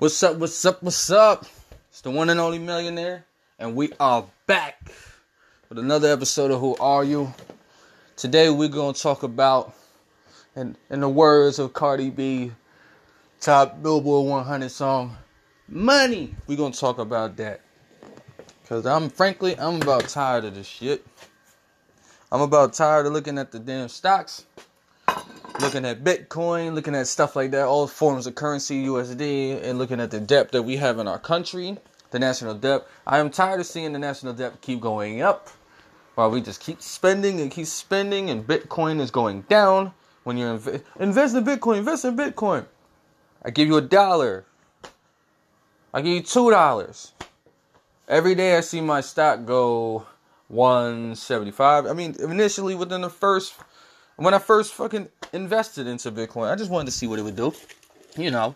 What's up? What's up? What's up? It's the one and only millionaire, and we are back with another episode of Who Are You? Today we're gonna talk about, in in the words of Cardi B, top Billboard 100 song, money. We're gonna talk about that, cause I'm frankly I'm about tired of this shit. I'm about tired of looking at the damn stocks looking at Bitcoin, looking at stuff like that, all forms of currency, USD, and looking at the debt that we have in our country, the national debt. I am tired of seeing the national debt keep going up while we just keep spending and keep spending, and Bitcoin is going down. When you inv- invest in Bitcoin, invest in Bitcoin. I give you a dollar. I give you two dollars. Every day I see my stock go 175. I mean, initially within the first when I first fucking invested into Bitcoin, I just wanted to see what it would do. You know,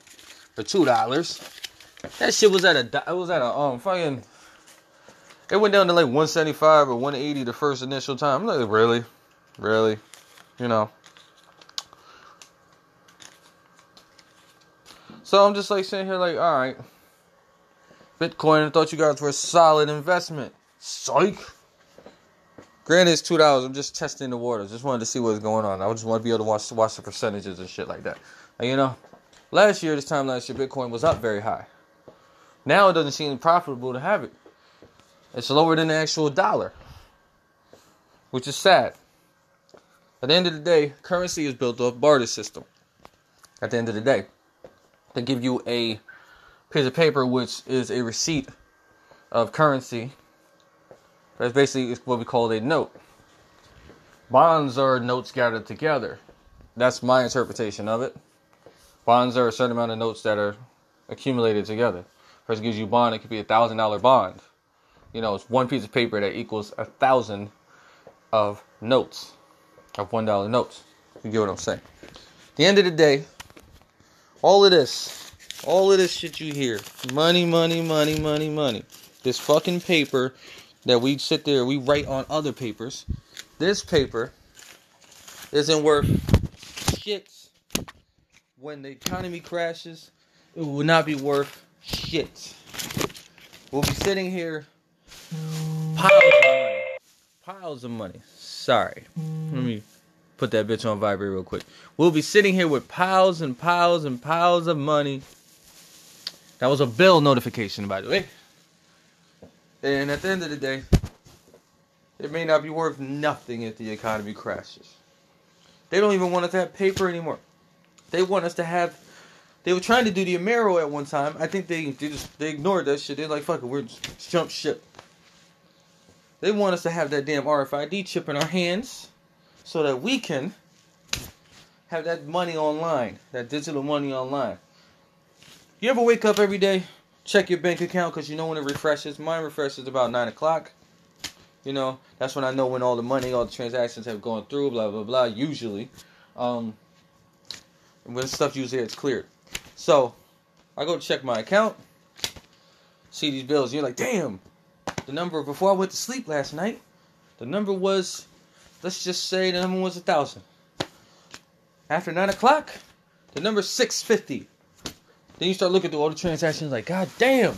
for two dollars. That shit was at a it was at a um fucking it went down to like 175 or 180 the first initial time. I'm like, really? Really? You know. So I'm just like sitting here like, all right. Bitcoin, I thought you guys were a solid investment. Psych. Granted, it's two dollars. I'm just testing the waters. Just wanted to see what's going on. I just want to be able to watch watch the percentages and shit like that. And you know, last year, this time last year, Bitcoin was up very high. Now it doesn't seem profitable to have it. It's lower than the actual dollar, which is sad. At the end of the day, currency is built off barter system. At the end of the day, they give you a piece of paper which is a receipt of currency that's basically what we call a note. Bonds are notes gathered together. That's my interpretation of it. Bonds are a certain amount of notes that are accumulated together. First gives you a bond, it could be a thousand dollar bond. You know, it's one piece of paper that equals a thousand of notes, of one dollar notes. You get what I'm saying? At the end of the day, all of this, all of this shit you hear, money, money, money, money, money. This fucking paper that we sit there, we write on other papers. This paper isn't worth shit. When the economy crashes, it will not be worth shit. We'll be sitting here, piles of money. Piles of money. Sorry. Let me put that bitch on vibrate real quick. We'll be sitting here with piles and piles and piles of money. That was a bill notification, by the way. And at the end of the day, it may not be worth nothing if the economy crashes. They don't even want us to have paper anymore. They want us to have. They were trying to do the Amero at one time. I think they they just they ignored that shit. They're like, fuck it, we're just jump ship. They want us to have that damn RFID chip in our hands, so that we can have that money online, that digital money online. You ever wake up every day check your bank account because you know when it refreshes. Mine refreshes about nine o'clock. You know, that's when I know when all the money, all the transactions have gone through. Blah blah blah. Usually, um, when stuff usually it's cleared. So, I go check my account, see these bills. You're like, damn, the number before I went to sleep last night, the number was, let's just say the number was a thousand. After nine o'clock, the number six fifty. Then you start looking through all the transactions like, God damn.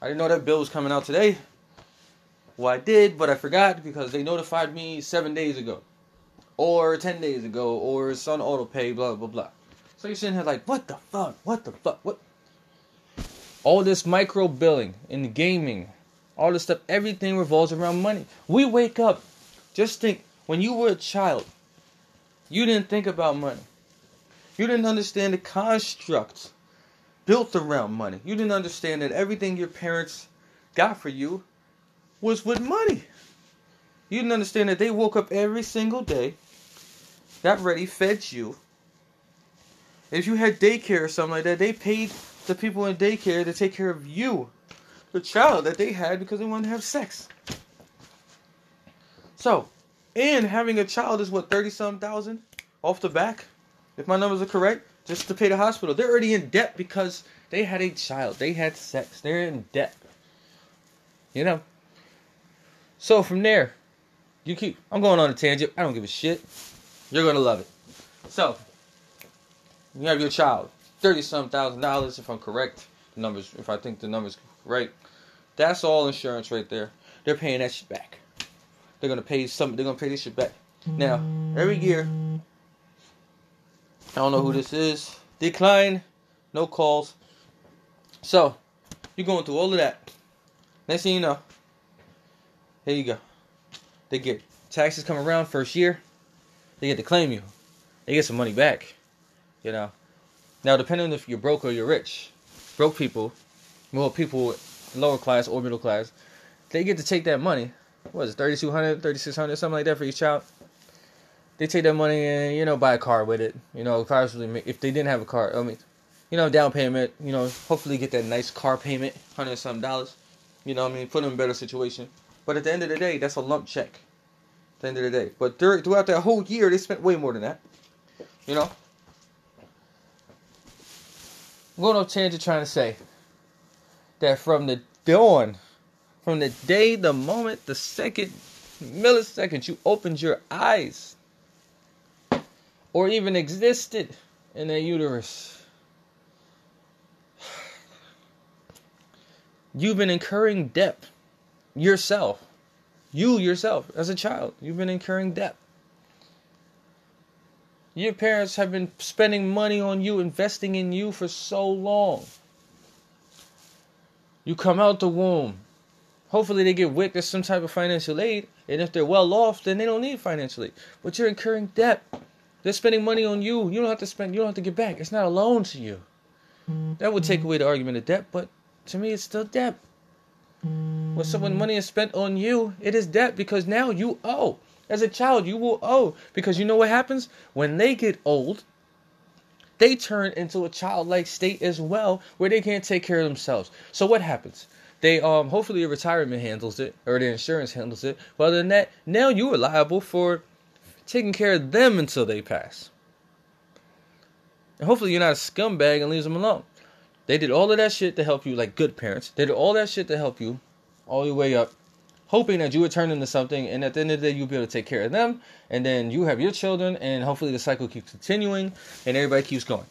I didn't know that bill was coming out today. Well, I did, but I forgot because they notified me seven days ago. Or 10 days ago. Or it's on auto pay, blah, blah, blah. So you're sitting here like, what the fuck? What the fuck? What? All this micro billing in gaming, all this stuff, everything revolves around money. We wake up, just think, when you were a child, you didn't think about money. You didn't understand the construct built around money. You didn't understand that everything your parents got for you was with money. You didn't understand that they woke up every single day, got ready, fed you. If you had daycare or something like that, they paid the people in daycare to take care of you, the child that they had because they wanted to have sex. So, and having a child is what, 30 some thousand off the back? If my numbers are correct, just to pay the hospital. They're already in debt because they had a child. They had sex. They're in debt. You know? So from there, you keep. I'm going on a tangent. I don't give a shit. You're to love it. So, you have your child. thirty some thousand dollars if I'm correct. The numbers, if I think the numbers right, that's all insurance right there. They're paying that shit back. They're gonna pay some. They're gonna pay this shit back. Now every year, I don't know who this is. Decline, no calls. So you're going through all of that. Next thing you know, here you go. They get taxes come around first year. They get to claim you. They get some money back. You know. Now, depending if you're broke or you're rich, broke people, well, people lower class or middle class, they get to take that money. What is it, 3200 3600 something like that for each child. They take that money and, you know, buy a car with it. You know, possibly if they didn't have a car, I mean, you know, down payment, you know, hopefully get that nice car payment, hundred some dollars. You know, I mean, put them in a better situation. But at the end of the day, that's a lump check. At the end of the day. But throughout that whole year, they spent way more than that. You know? I'm going off tangent trying to say that from the dawn, from the day, the moment, the second, millisecond you opened your eyes, or even existed in that uterus, you've been incurring debt yourself. You yourself, as a child, you've been incurring debt. Your parents have been spending money on you, investing in you for so long. You come out the womb. Hopefully, they get as some type of financial aid. And if they're well off, then they don't need financial aid. But you're incurring debt. They're spending money on you. You don't have to spend, you don't have to get back. It's not a loan to you. That would take away the argument of debt, but to me, it's still debt. When someone money is spent on you, it is debt because now you owe. As a child, you will owe because you know what happens when they get old. They turn into a childlike state as well, where they can't take care of themselves. So what happens? They um hopefully your retirement handles it or the insurance handles it. Well, other than that, now you are liable for taking care of them until they pass. And hopefully you're not a scumbag and leaves them alone. They did all of that shit to help you, like good parents. They did all that shit to help you all the way up hoping that you would turn into something and at the end of the day you'll be able to take care of them and then you have your children and hopefully the cycle keeps continuing and everybody keeps going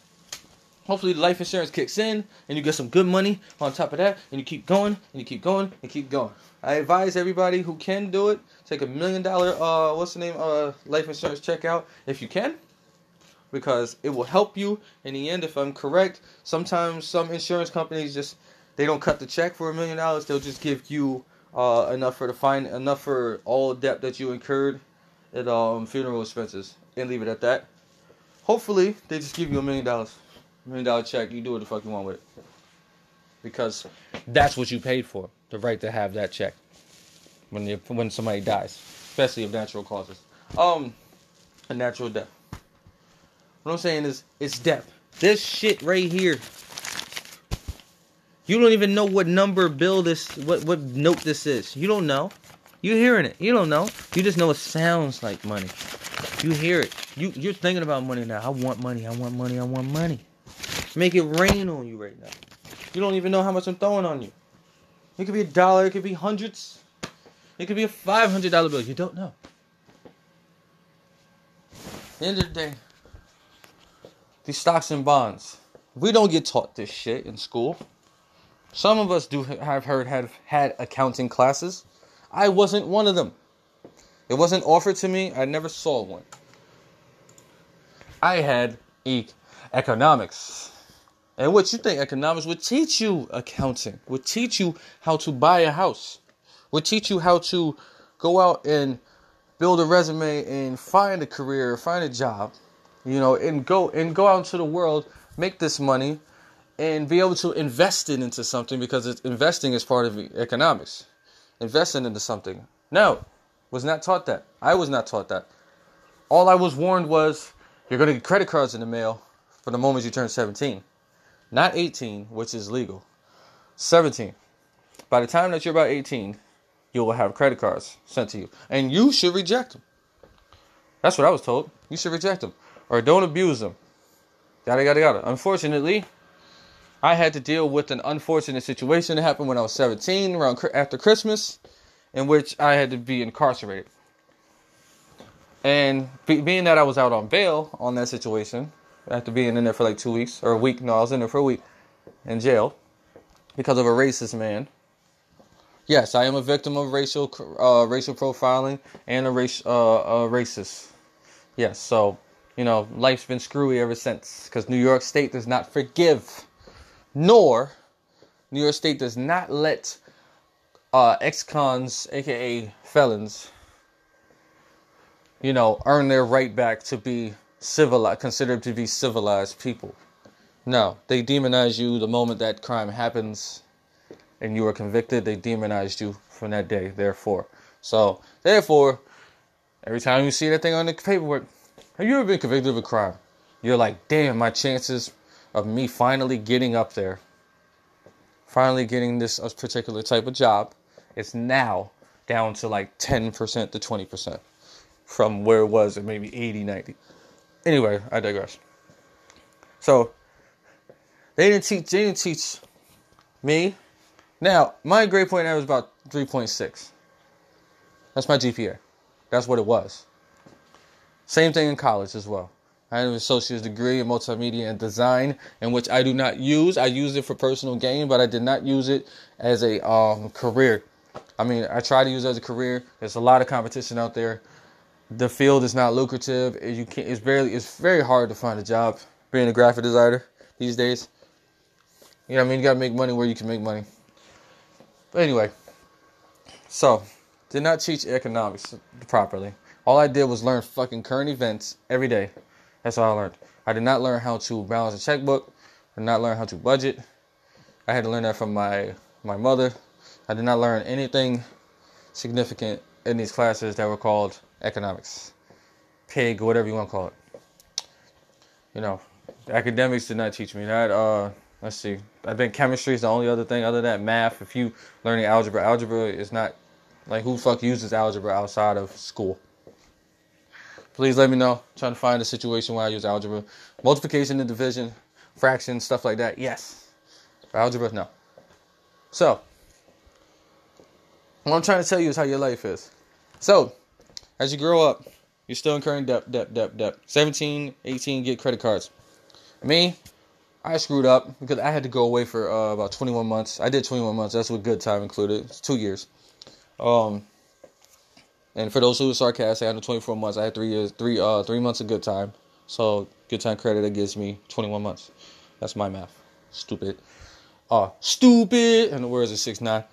hopefully the life insurance kicks in and you get some good money on top of that and you keep going and you keep going and keep going. I advise everybody who can do it take a million dollar uh what's the name uh life insurance checkout if you can because it will help you in the end if i'm correct. Sometimes some insurance companies just they don't cut the check for a million dollars they'll just give you uh, enough for the fine, enough for all debt that you incurred at um, funeral expenses, and leave it at that. Hopefully, they just give you a million dollars, million dollar check. You do what the fuck you want with it, because that's what you paid for, the right to have that check when you, when somebody dies, especially of natural causes. Um, a natural death. What I'm saying is, it's death. This shit right here you don't even know what number bill this, what what note this is. You don't know. You're hearing it. You don't know. You just know it sounds like money. You hear it. You you're thinking about money now. I want money. I want money. I want money. Make it rain on you right now. You don't even know how much I'm throwing on you. It could be a dollar. It could be hundreds. It could be a five hundred dollar bill. You don't know. End of the day, these stocks and bonds. We don't get taught this shit in school. Some of us do have heard have had accounting classes. I wasn't one of them. It wasn't offered to me. I never saw one. I had e- economics. And what you think economics would teach you accounting, would teach you how to buy a house, would teach you how to go out and build a resume and find a career, find a job, you know, and go and go out into the world, make this money, and be able to invest it into something because it's, investing is part of economics. Investing into something. No, was not taught that. I was not taught that. All I was warned was you're going to get credit cards in the mail for the moment you turn 17. Not 18, which is legal. 17. By the time that you're about 18, you will have credit cards sent to you. And you should reject them. That's what I was told. You should reject them. Or don't abuse them. Yada, yada, yada. Unfortunately, I had to deal with an unfortunate situation that happened when I was 17, around after Christmas, in which I had to be incarcerated. And being that I was out on bail on that situation, after being in there for like two weeks or a week. No, I was in there for a week in jail because of a racist man. Yes, I am a victim of racial uh, racial profiling and a race uh, a racist. Yes, so you know life's been screwy ever since because New York State does not forgive, nor New York State does not let uh, ex-cons, aka felons, you know, earn their right back to be civilized, considered to be civilized people. No, they demonize you the moment that crime happens and you are convicted. They demonized you from that day, therefore. So, therefore, every time you see that thing on the paperwork, have you ever been convicted of a crime? You're like, damn, my chances of me finally getting up there, finally getting this uh, particular type of job, it's now down to like 10% to 20% from where it was at maybe 80, 90. Anyway, I digress. So they didn't teach they didn't teach me. Now, my grade point average was about 3.6. That's my GPA. That's what it was. Same thing in college as well. I have an associate's degree in multimedia and design, in which I do not use. I use it for personal gain, but I did not use it as a um, career. I mean, I try to use it as a career. There's a lot of competition out there the field is not lucrative. You can't. It's barely. It's very hard to find a job being a graphic designer these days. You know, what I mean, you gotta make money where you can make money. But anyway, so did not teach economics properly. All I did was learn fucking current events every day. That's all I learned. I did not learn how to balance a checkbook. Did not learn how to budget. I had to learn that from my my mother. I did not learn anything significant in these classes that were called economics, pig, whatever you want to call it. You know, academics did not teach me that. Uh, let's see. I think chemistry is the only other thing other than math. If you learning algebra, algebra is not like who fuck uses algebra outside of school. Please let me know. I'm trying to find a situation where I use algebra, multiplication and division, fraction, stuff like that. Yes, For algebra, no. So, what I'm trying to tell you is how your life is. So, as you grow up, you're still incurring debt, debt, debt, debt. 17, 18, get credit cards. Me, I screwed up because I had to go away for uh, about 21 months. I did 21 months. That's with good time included. It's two years. Um, and for those who are sarcastic, I had 24 months. I had three years, three uh, three months of good time. So good time credit that gives me 21 months. That's my math. Stupid. Uh, stupid. And the words are six nine.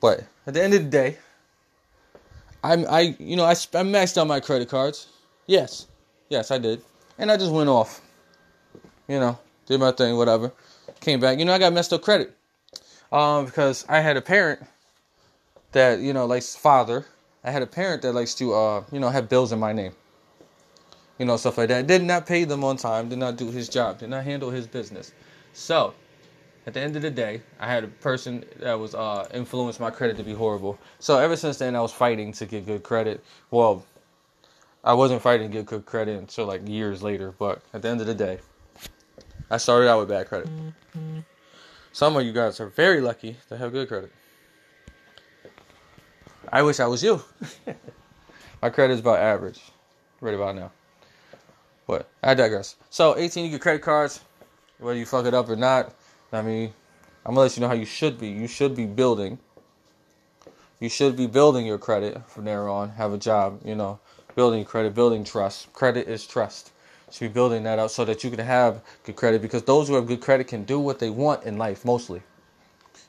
But at the end of the day, I'm I you know I, I maxed out my credit cards. Yes, yes I did, and I just went off. You know, did my thing, whatever. Came back. You know, I got messed up credit, um, because I had a parent that you know likes father. I had a parent that likes to uh you know have bills in my name. You know stuff like that. Did not pay them on time. Did not do his job. Did not handle his business. So at the end of the day, I had a person that was uh, influenced my credit to be horrible. So ever since then, I was fighting to get good credit. Well, I wasn't fighting to get good credit until like years later. But at the end of the day, I started out with bad credit. Some of you guys are very lucky to have good credit. I wish I was you. my credit is about average, right about now. But I digress. So 18, you get credit cards, whether you fuck it up or not I mean, I'm gonna let you know how you should be. You should be building. You should be building your credit from there on. Have a job, you know, building credit, building trust. Credit is trust. Should be building that out so that you can have good credit because those who have good credit can do what they want in life mostly.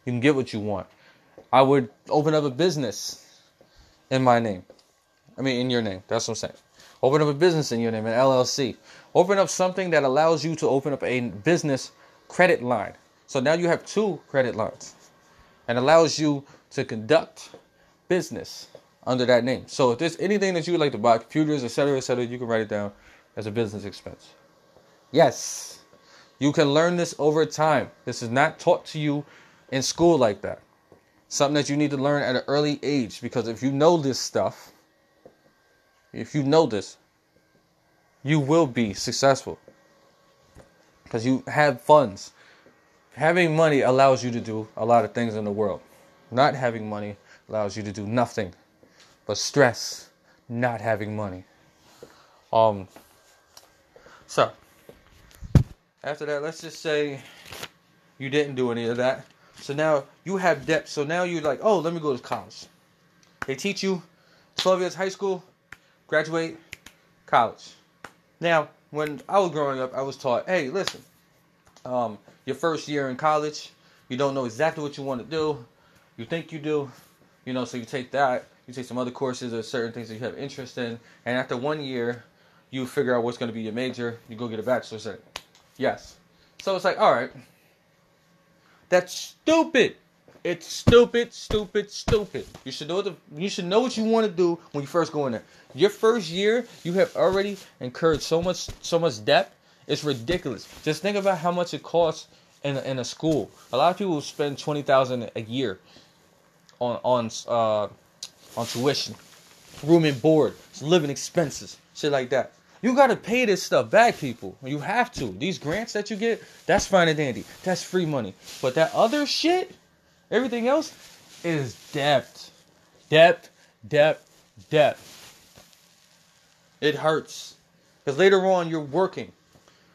You can get what you want. I would open up a business in my name. I mean, in your name. That's what I'm saying. Open up a business in your name, an LLC. Open up something that allows you to open up a business credit line so now you have two credit lines and allows you to conduct business under that name. So if there's anything that you would like to buy, computers, etc., etc., you can write it down as a business expense. Yes, you can learn this over time. This is not taught to you in school like that. Something that you need to learn at an early age because if you know this stuff, if you know this, you will be successful because you have funds having money allows you to do a lot of things in the world. Not having money allows you to do nothing but stress not having money. Um so After that, let's just say you didn't do any of that. So now you have debt. So now you're like, oh, let me go to college. They teach you 12 years high school, graduate, college. Now, when I was growing up, I was taught, hey, listen, um, your first year in college, you don't know exactly what you want to do. You think you do, you know, so you take that, you take some other courses or certain things that you have interest in, and after one year, you figure out what's going to be your major, you go get a bachelor's Yes. So it's like, all right, that's stupid. It's stupid, stupid, stupid. You should know the you should know what you want to do when you first go in there. Your first year, you have already incurred so much so much debt. It's ridiculous. Just think about how much it costs in a, in a school. A lot of people spend twenty thousand a year on on uh, on tuition, room and board, living expenses, shit like that. You gotta pay this stuff back, people. You have to. These grants that you get, that's fine and dandy. That's free money. But that other shit, everything else, is debt. Debt, debt, debt. It hurts. Because later on you're working.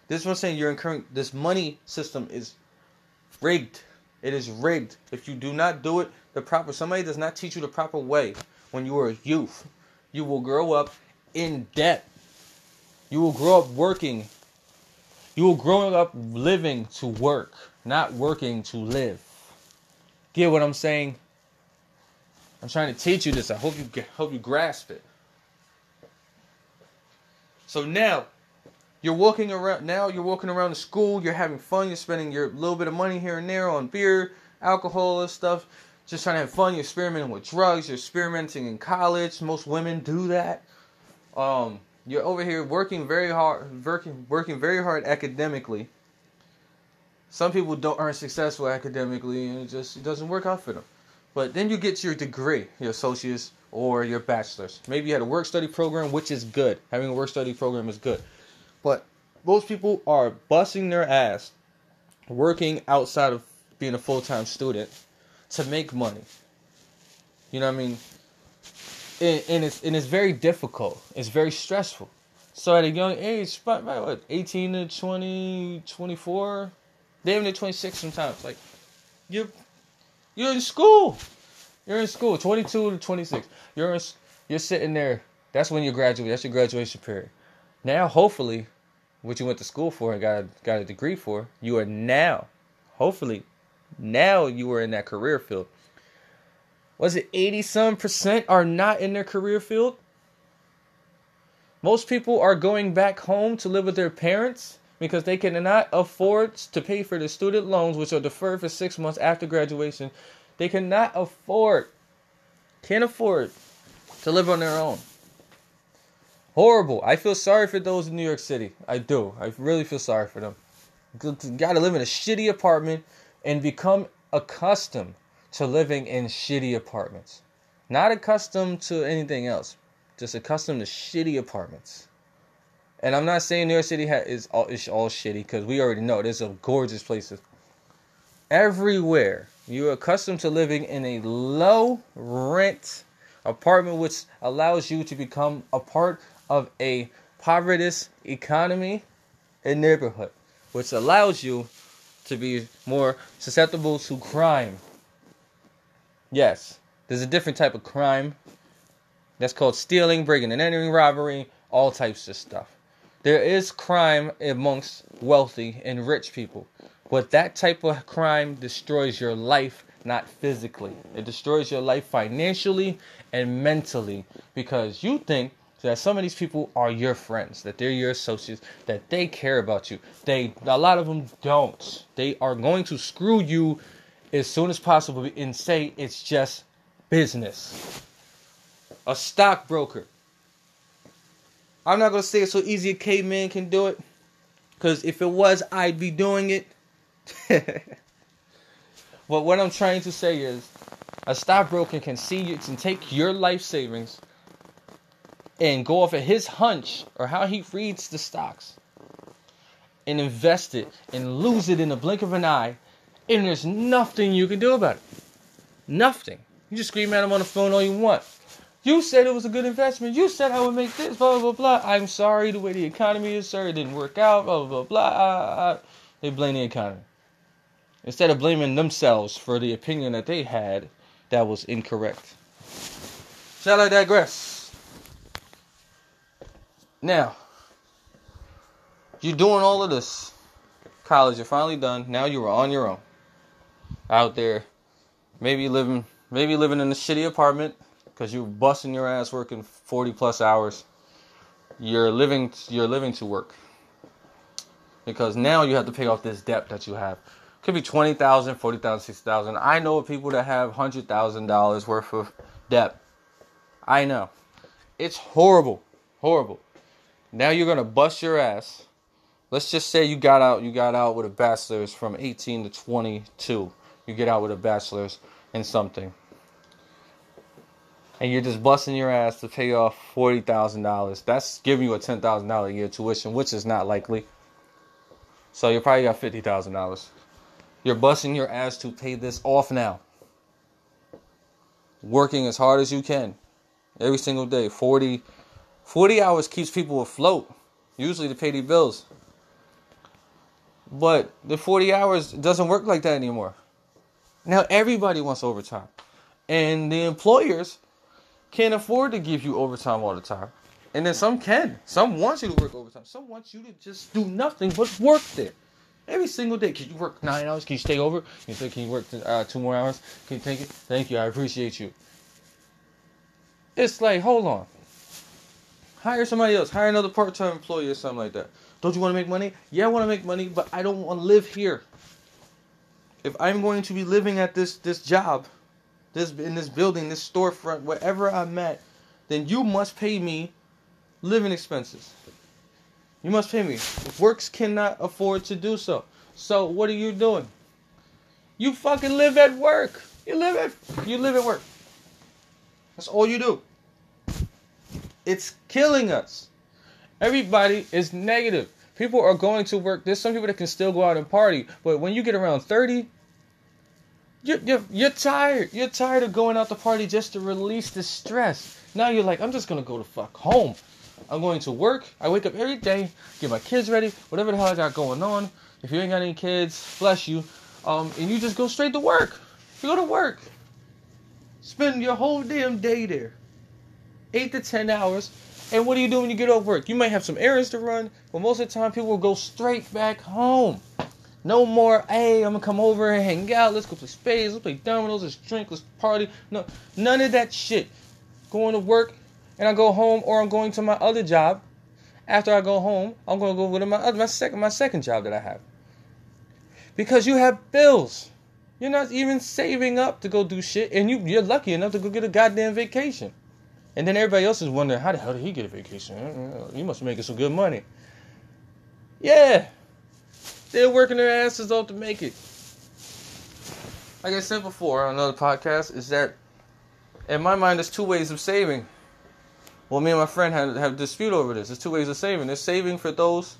This is what I'm saying, you're incurring this money system is rigged. It is rigged. If you do not do it the proper somebody does not teach you the proper way when you are a youth, you will grow up in debt. You will grow up working. You will grow up living to work, not working to live. Get what I'm saying? I'm trying to teach you this. I hope you hope you grasp it. So now you're walking around now you're walking around the school, you're having fun, you're spending your little bit of money here and there on beer, alcohol and stuff, just trying to have fun, you're experimenting with drugs, you're experimenting in college. Most women do that. Um, you're over here working very hard, working working very hard academically. Some people don't aren't successful academically, and it just it doesn't work out for them. But then you get your degree, your associate's or your bachelor's. Maybe you had a work study program, which is good. Having a work study program is good. But most people are busting their ass working outside of being a full time student to make money. You know what I mean? and, and it's and it's very difficult. It's very stressful. So at a young age, by, by what, 18 to 20, 24, damn near 26 sometimes. Like, you're, you're in school. You're in school, 22 to 26. You're in, you're sitting there. That's when you graduate. That's your graduation period. Now, hopefully, what you went to school for and got got a degree for, you are now, hopefully, now you are in that career field was it 80 some percent are not in their career field? Most people are going back home to live with their parents because they cannot afford to pay for the student loans, which are deferred for six months after graduation. They cannot afford, can't afford to live on their own. Horrible. I feel sorry for those in New York City. I do. I really feel sorry for them. Got to live in a shitty apartment and become accustomed to living in shitty apartments. Not accustomed to anything else, just accustomed to shitty apartments. And I'm not saying New York City is all is all shitty because we already know there's some gorgeous places. Everywhere you're accustomed to living in a low rent apartment, which allows you to become a part of a poverty economy and neighborhood, which allows you to be more susceptible to crime Yes, there's a different type of crime. That's called stealing, breaking and entering, robbery, all types of stuff. There is crime amongst wealthy and rich people, but that type of crime destroys your life, not physically. It destroys your life financially and mentally because you think that some of these people are your friends, that they're your associates, that they care about you. They a lot of them don't. They are going to screw you as soon as possible and say it's just business. A stockbroker. I'm not gonna say it's so easy a caveman can do it. Cause if it was, I'd be doing it. but what I'm trying to say is a stockbroker can see you can take your life savings and go off of his hunch or how he reads the stocks and invest it and lose it in the blink of an eye and there's nothing you can do about it. Nothing. You just scream at him on the phone all you want. You said it was a good investment. You said I would make this, blah, blah, blah. I'm sorry the way the economy is, sir. It didn't work out, blah, blah, blah. blah. They blame the economy. Instead of blaming themselves for the opinion that they had that was incorrect. Shall I digress? Now, you're doing all of this. College, you're finally done. Now you are on your own. Out there, maybe living, maybe living in a shitty apartment because you're busting your ass working 40 plus hours. You're living, you're living to work because now you have to pay off this debt that you have. Could be 20,000, 40,000, 60,000. I know of people that have $100,000 worth of debt. I know. It's horrible. Horrible. Now you're to bust your ass. Let's just say you got out you got out with a bachelor's from 18 to 22. You get out with a bachelor's in something. And you're just busting your ass to pay off $40,000. That's giving you a $10,000 year tuition, which is not likely. So you probably got $50,000. You're busting your ass to pay this off now. Working as hard as you can every single day. 40, 40 hours keeps people afloat, usually to pay their bills. But the 40 hours doesn't work like that anymore. Now everybody wants overtime. And the employers can't afford to give you overtime all the time. And then some can. Some want you to work overtime. Some want you to just do nothing but work there. Every single day. Can you work nine hours? Can you stay over? Can you, can you work uh, two more hours? Can you take it? Thank you. I appreciate you. It's like, hold on. Hire somebody else. Hire another part time employee or something like that. Don't you want to make money? Yeah, I want to make money, but I don't want to live here. If I'm going to be living at this this job, this in this building, this storefront, wherever I'm at, then you must pay me living expenses. You must pay me. Works cannot afford to do so. So what are you doing? You fucking live at work. You live at you live at work. That's all you do. It's killing us. Everybody is negative. People are going to work. There's some people that can still go out and party, but when you get around 30, you're, you're, you're tired. You're tired of going out to party just to release the stress. Now you're like, I'm just gonna go to fuck home. I'm going to work. I wake up every day, get my kids ready, whatever the hell I got going on. If you ain't got any kids, bless you. Um, and you just go straight to work. You go to work. Spend your whole damn day there. Eight to ten hours. And what do you do when you get off work? You might have some errands to run, but most of the time people will go straight back home. No more, hey, I'm gonna come over and hang out. Let's go play spades. Let's play dominoes. Let's drink. Let's party. No, none of that shit. Going to work, and I go home, or I'm going to my other job. After I go home, I'm gonna go to my other, my second my second job that I have. Because you have bills. You're not even saving up to go do shit, and you you're lucky enough to go get a goddamn vacation. And then everybody else is wondering, how the hell did he get a vacation? He must be making some good money. Yeah, they're working their asses off to make it. Like I said before on another podcast, is that in my mind, there's two ways of saving. Well, me and my friend have a dispute over this. There's two ways of saving. There's saving for those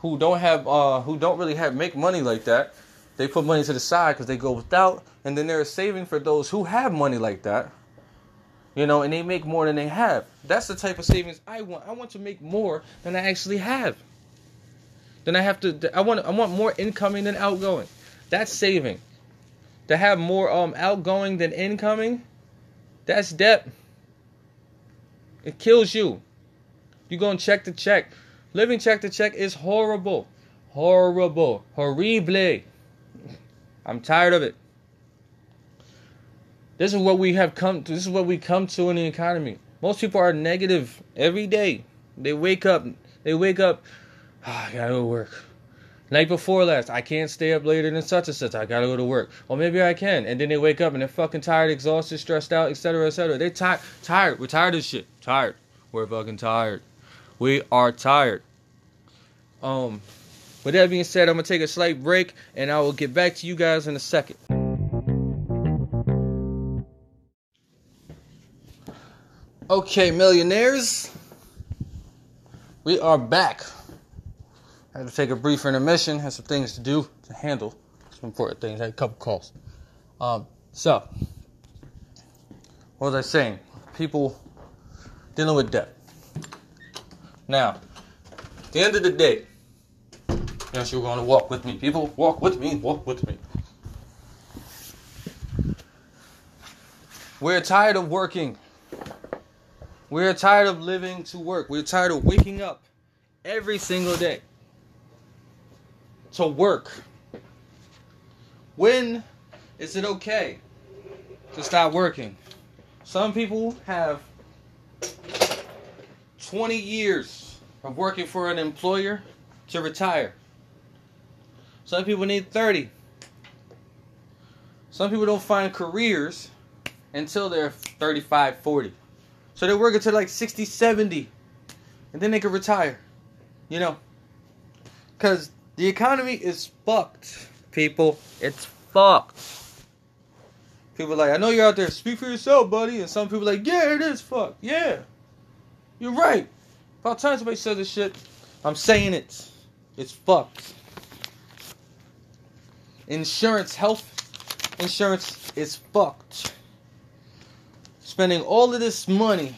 who don't have, uh, who don't really have make money like that. They put money to the side because they go without, and then there's saving for those who have money like that. You know, and they make more than they have. That's the type of savings I want. I want to make more than I actually have. Then I have to. I want. I want more incoming than outgoing. That's saving. To have more um outgoing than incoming, that's debt. It kills you. You going check to check. Living check to check is horrible. Horrible. Horrible. I'm tired of it. This is what we have come to. This is what we come to in the economy. Most people are negative every day. They wake up. They wake up. Oh, I gotta go to work. Night before last, I can't stay up later than such and such. I gotta go to work. Or maybe I can. And then they wake up and they're fucking tired, exhausted, stressed out, etc., etc. They're tired. Tired. We're tired of shit. Tired. We're fucking tired. We are tired. Um, with that being said, I'm gonna take a slight break and I will get back to you guys in a second. Okay, millionaires, we are back. I had to take a brief intermission. Had some things to do to handle. Some important things. I had a couple calls. Um, so, what was I saying? People dealing with debt. Now, at the end of the day, yes, you're going to walk with me. People, walk with me, walk with me. We're tired of working. We're tired of living to work. We're tired of waking up every single day to work. When is it okay to stop working? Some people have 20 years of working for an employer to retire. Some people need 30. Some people don't find careers until they're 35, 40. So they work until like 60, 70. And then they can retire. You know? Because the economy is fucked, people. It's fucked. People like, I know you're out there, speak for yourself, buddy. And some people like, yeah, it is fucked. Yeah. You're right. About time somebody says this shit. I'm saying it. It's fucked. Insurance, health insurance is fucked. Spending all of this money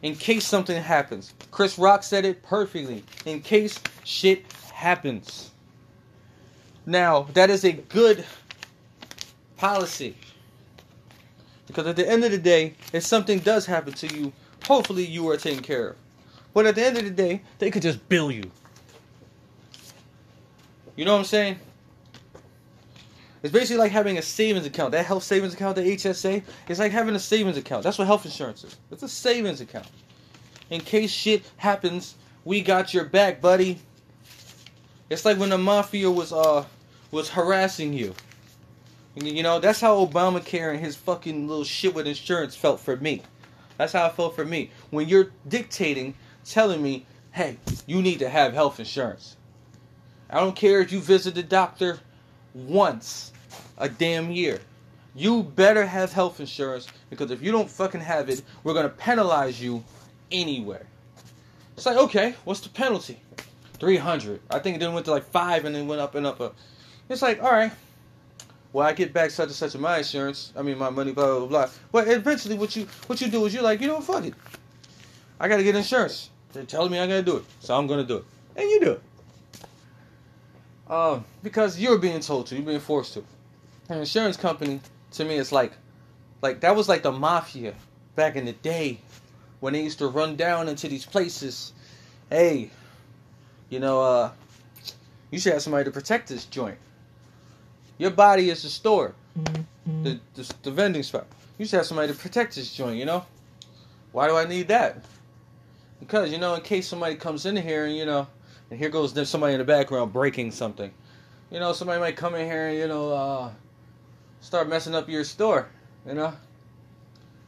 in case something happens. Chris Rock said it perfectly. In case shit happens. Now, that is a good policy. Because at the end of the day, if something does happen to you, hopefully you are taken care of. But at the end of the day, they could just bill you. You know what I'm saying? It's basically like having a savings account. That health savings account, the HSA, it's like having a savings account. That's what health insurance is. It's a savings account. In case shit happens, we got your back, buddy. It's like when the mafia was uh was harassing you. You know, that's how Obamacare and his fucking little shit with insurance felt for me. That's how it felt for me. When you're dictating, telling me, hey, you need to have health insurance. I don't care if you visit the doctor once a damn year. You better have health insurance because if you don't fucking have it, we're gonna penalize you anywhere. It's like, okay, what's the penalty? 300. I think it then went to like 5 and then went up and up. It's like, all right. Well, I get back such and such of my insurance. I mean, my money, blah, blah, blah. But eventually, what you what you do is you're like, you know, fuck it. I got to get insurance. They're telling me I got to do it. So I'm going to do it. And you do it. Um, because you're being told to, you're being forced to. An insurance company, to me, it's like, like that was like the mafia back in the day when they used to run down into these places. Hey, you know, uh, you should have somebody to protect this joint. Your body is the store, mm-hmm. the, the, the vending spot. You should have somebody to protect this joint. You know, why do I need that? Because you know, in case somebody comes in here and you know, and here goes there's somebody in the background breaking something. You know, somebody might come in here and you know, uh, start messing up your store. You know,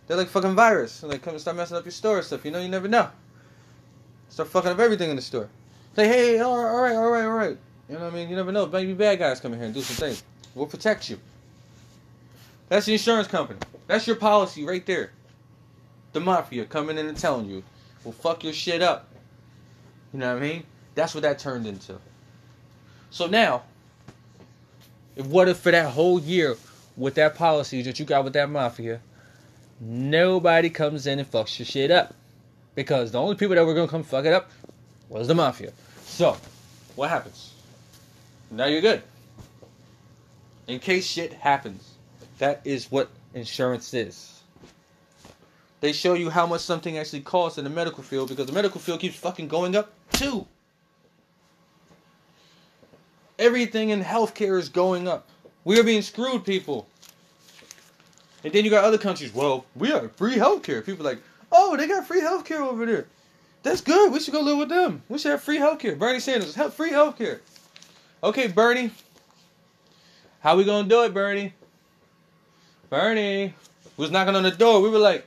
they're like fucking virus. They come and start messing up your store and stuff. You know, you never know. Start fucking up everything in the store. Say, hey, all right, all right, all right, all right. You know what I mean? You never know. Maybe bad guys come in here and do some things. We'll protect you. That's the insurance company. That's your policy right there. The mafia coming in and telling you, we'll fuck your shit up. You know what I mean? That's what that turned into. So now, if what if for that whole year with that policy that you got with that mafia, nobody comes in and fucks your shit up. Because the only people that were gonna come fuck it up was the mafia. So, what happens? Now you're good. In case shit happens. That is what insurance is. They show you how much something actually costs in the medical field because the medical field keeps fucking going up too. Everything in healthcare is going up. We are being screwed, people. And then you got other countries. Well, we have free healthcare. People like, oh, they got free healthcare over there. That's good. We should go live with them. We should have free healthcare. Bernie Sanders, have free healthcare. Okay, Bernie. How we gonna do it, Bernie? Bernie was knocking on the door. We were like,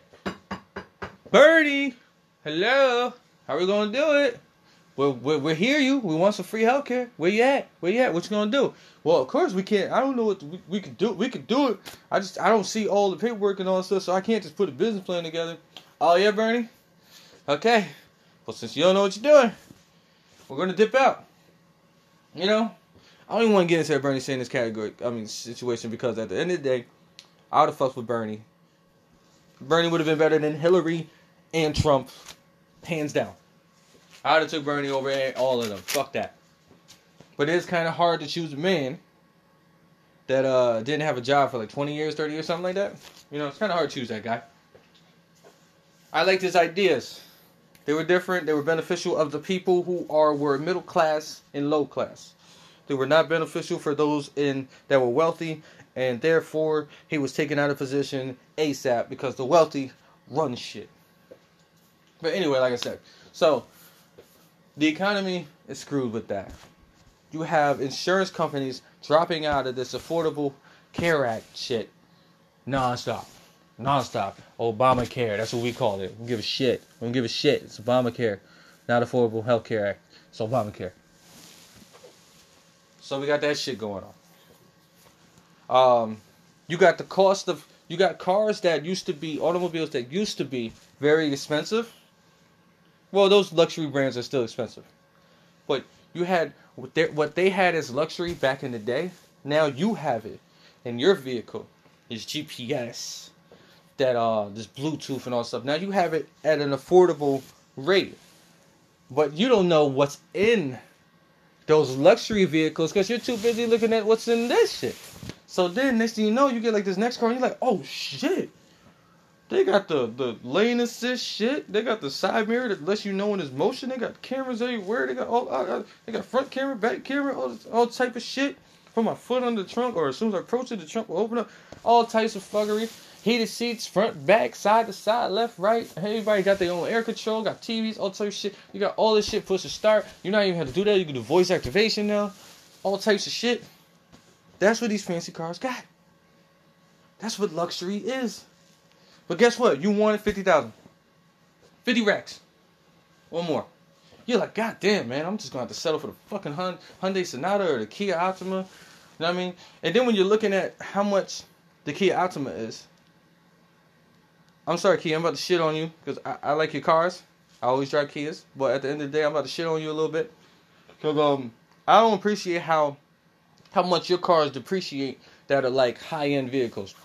Bernie, hello. How we gonna do it? Well, we we hear you. We want some free healthcare. Where you at? Where you at? What you gonna do? Well, of course we can't. I don't know what we, we could do. We could do it. I just I don't see all the paperwork and all that stuff, so I can't just put a business plan together. Oh yeah, Bernie. Okay. Well, since you don't know what you're doing, we're gonna dip out. You know, I don't even want to get into Bernie Sanders category. I mean, situation because at the end of the day, I would have fucked with Bernie. Bernie would have been better than Hillary and Trump, hands down. I would have took Bernie over all of them. Fuck that. But it is kind of hard to choose a man that uh didn't have a job for like 20 years, 30 years, something like that. You know, it's kind of hard to choose that guy. I liked his ideas. They were different. They were beneficial of the people who are were middle class and low class. They were not beneficial for those in that were wealthy, and therefore he was taken out of position ASAP because the wealthy run shit. But anyway, like I said, so the economy is screwed with that. You have insurance companies dropping out of this Affordable Care Act shit nonstop. Nonstop. Obamacare, that's what we call it. We give a shit. We don't give a shit. It's Obamacare, not Affordable Health Care Act. It's Obamacare. So we got that shit going on. Um, you got the cost of you got cars that used to be automobiles that used to be very expensive. Well, those luxury brands are still expensive, but you had what they, what they had as luxury back in the day. Now you have it in your vehicle. Is GPS, that uh, this Bluetooth and all stuff. Now you have it at an affordable rate, but you don't know what's in those luxury vehicles because you're too busy looking at what's in this shit. So then next thing you know, you get like this next car and you're like, oh shit. They got the, the lane assist shit. They got the side mirror that lets you know when there's motion. They got cameras everywhere. They got all uh, they got front camera, back camera, all all type of shit. Put my foot on the trunk, or as soon as I approach it, the trunk will open up. All types of fuckery. Heated seats, front, back, side to side, left, right. Everybody got their own air control, got TVs, all types of shit. You got all this shit push to start. You're not even have to do that. You can do voice activation now. All types of shit. That's what these fancy cars got. That's what luxury is. But guess what? You wanted 50,000. 50 racks. One more. You're like, God damn, man, I'm just going to have to settle for the fucking Hyundai Sonata or the Kia Optima. You know what I mean? And then when you're looking at how much the Kia Optima is, I'm sorry, Kia, I'm about to shit on you because I, I like your cars. I always drive Kias. But at the end of the day, I'm about to shit on you a little bit. Because um, I don't appreciate how how much your cars depreciate that are like high end vehicles.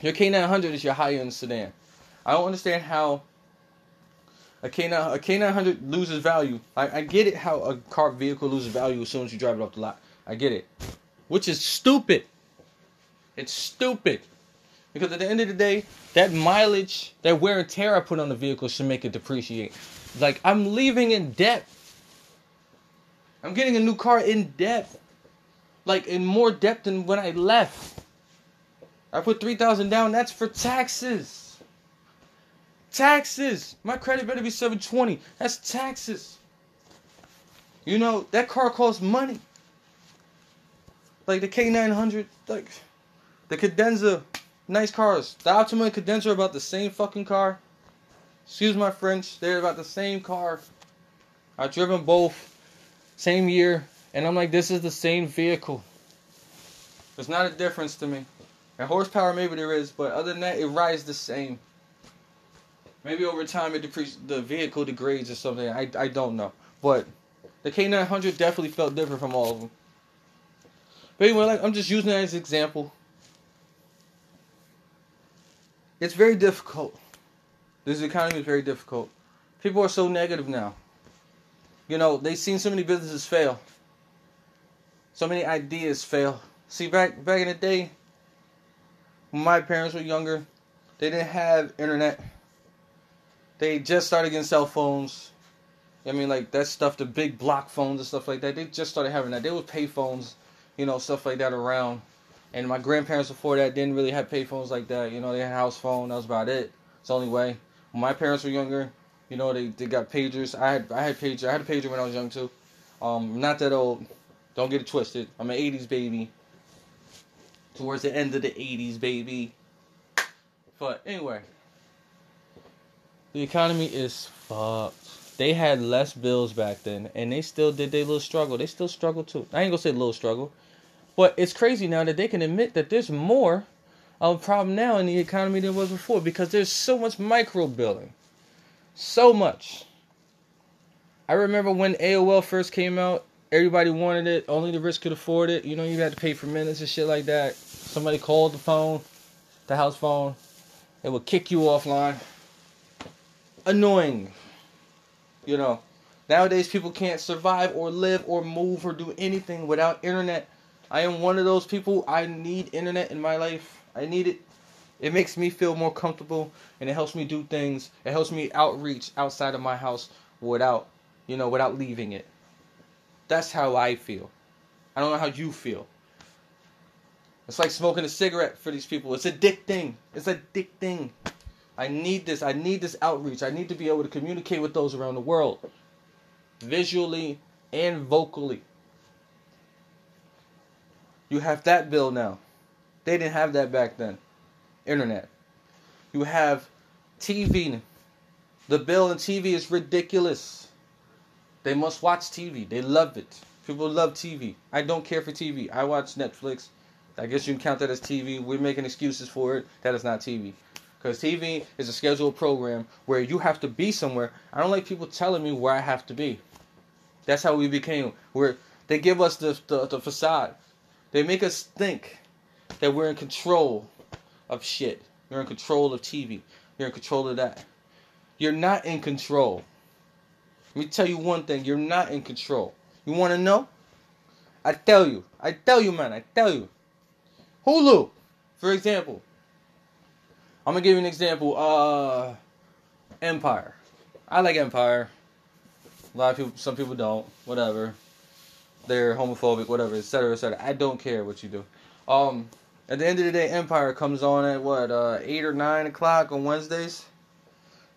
Your K900 is your high end sedan. I don't understand how a K9 a K900 loses value. I, I get it how a car vehicle loses value as soon as you drive it off the lot. I get it, which is stupid. It's stupid because at the end of the day, that mileage, that wear and tear I put on the vehicle should make it depreciate. Like I'm leaving in debt. I'm getting a new car in debt, like in more debt than when I left. I put 3000 down, that's for taxes. Taxes. My credit better be 720. That's taxes. You know, that car costs money. Like the K900, like the Cadenza, nice cars. The Optima and Cadenza are about the same fucking car. Excuse my French, they're about the same car. I've driven both, same year, and I'm like, this is the same vehicle. There's not a difference to me. And horsepower, maybe there is, but other than that, it rides the same. Maybe over time, it depreciates, the vehicle degrades or something. I, I don't know. But the K900 definitely felt different from all of them. But anyway, like, I'm just using that as an example. It's very difficult. This economy is very difficult. People are so negative now. You know, they've seen so many businesses fail. So many ideas fail. See, back back in the day, when my parents were younger, they didn't have internet. They just started getting cell phones. I mean, like that stuff, the big block phones and stuff like that. They just started having that. They would pay phones, you know, stuff like that around. And my grandparents before that didn't really have pay phones like that. You know, they had house phone. That was about it. It's the only way. When my parents were younger, you know, they, they got pagers. I had I had pager. I had a pager when I was young too. Um, not that old. Don't get it twisted. I'm an '80s baby towards the end of the 80s, baby. But anyway, the economy is fucked. They had less bills back then, and they still did their little struggle. They still struggle too. I ain't gonna say little struggle, but it's crazy now that they can admit that there's more of a problem now in the economy than was before because there's so much micro billing, so much. I remember when AOL first came out, everybody wanted it. Only the rich could afford it. You know, you had to pay for minutes and shit like that. Somebody called the phone, the house phone. It would kick you offline. annoying. You know, nowadays people can't survive or live or move or do anything without internet. I am one of those people. I need internet in my life. I need it. It makes me feel more comfortable and it helps me do things. It helps me outreach outside of my house without, you know, without leaving it. That's how I feel. I don't know how you feel. It's like smoking a cigarette for these people. It's addicting. It's addicting. I need this. I need this outreach. I need to be able to communicate with those around the world, visually and vocally. You have that bill now. They didn't have that back then. Internet. You have TV. The bill in TV is ridiculous. They must watch TV. They love it. People love TV. I don't care for TV. I watch Netflix. I guess you can count that as TV. We're making excuses for it. That is not TV. Because TV is a scheduled program where you have to be somewhere. I don't like people telling me where I have to be. That's how we became. Where they give us the, the, the facade. They make us think that we're in control of shit. You're in control of TV. You're in control of that. You're not in control. Let me tell you one thing. You're not in control. You want to know? I tell you. I tell you, man. I tell you. Hulu, for example. I'm gonna give you an example. Uh, Empire. I like Empire. A lot of people, some people don't. Whatever. They're homophobic, whatever, etc., etc. I don't care what you do. Um, at the end of the day, Empire comes on at what, uh, eight or nine o'clock on Wednesdays.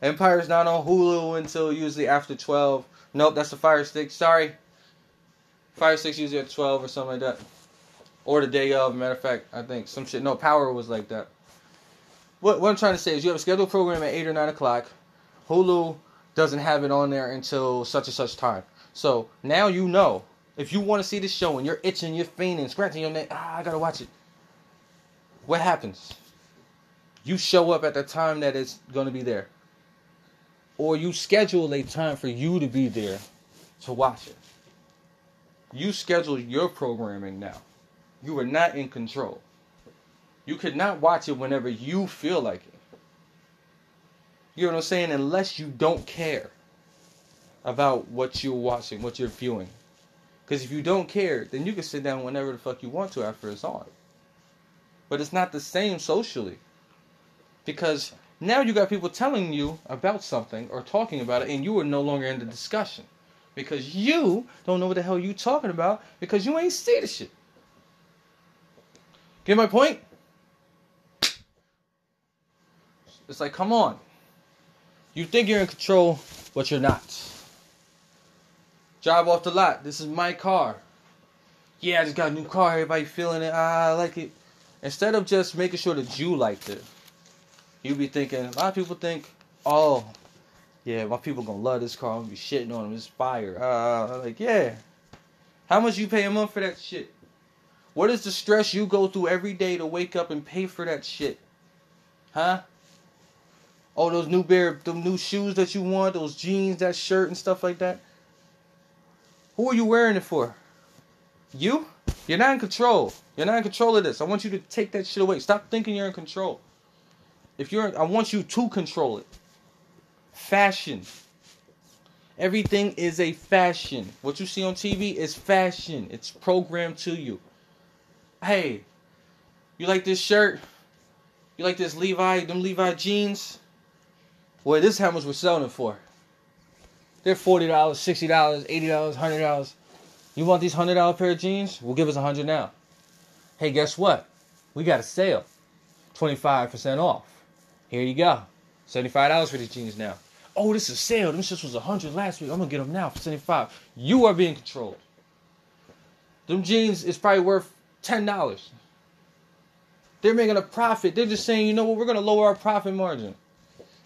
Empire's not on Hulu until usually after twelve. Nope, that's the Fire Stick. Sorry. Fire Stick's usually at twelve or something like that, or the day of. Matter of fact, I think some shit. No, Power was like that what, what I'm trying to say is you have a scheduled program at 8 or 9 o'clock. Hulu doesn't have it on there until such and such time. So now you know. If you want to see the show and you're itching, you're fainting, scratching your neck, ah, I gotta watch it. What happens? You show up at the time that it's gonna be there. Or you schedule a time for you to be there to watch it. You schedule your programming now. You are not in control. You could not watch it whenever you feel like it. You know what I'm saying? Unless you don't care about what you're watching, what you're viewing. Because if you don't care, then you can sit down whenever the fuck you want to after it's on. But it's not the same socially. Because now you got people telling you about something or talking about it, and you are no longer in the discussion. Because you don't know what the hell you talking about because you ain't see the shit. Get my point? It's like, come on. You think you're in control, but you're not. Drive off the lot. This is my car. Yeah, I just got a new car. Everybody feeling it. Ah, I like it. Instead of just making sure that you liked it, you be thinking. A lot of people think, oh, yeah, my people gonna love this car. I'm gonna be shitting on them. It's fire. Uh, like, yeah. How much you pay a month for that shit? What is the stress you go through every day to wake up and pay for that shit? Huh? Oh, those new bear, the new shoes that you want, those jeans, that shirt, and stuff like that. Who are you wearing it for? You? You're not in control. You're not in control of this. I want you to take that shit away. Stop thinking you're in control. If you're, I want you to control it. Fashion. Everything is a fashion. What you see on TV is fashion. It's programmed to you. Hey, you like this shirt? You like this Levi, them Levi jeans? Boy, this is how much we're selling it for. They're forty dollars, sixty dollars, eighty dollars, hundred dollars. You want these hundred dollar pair of jeans? We'll give us a hundred now. Hey, guess what? We got a sale, twenty five percent off. Here you go, seventy five dollars for these jeans now. Oh, this is a sale. This just was a hundred last week. I'm gonna get them now for seventy five. You are being controlled. Them jeans is probably worth ten dollars. They're making a profit. They're just saying, you know what? We're gonna lower our profit margin.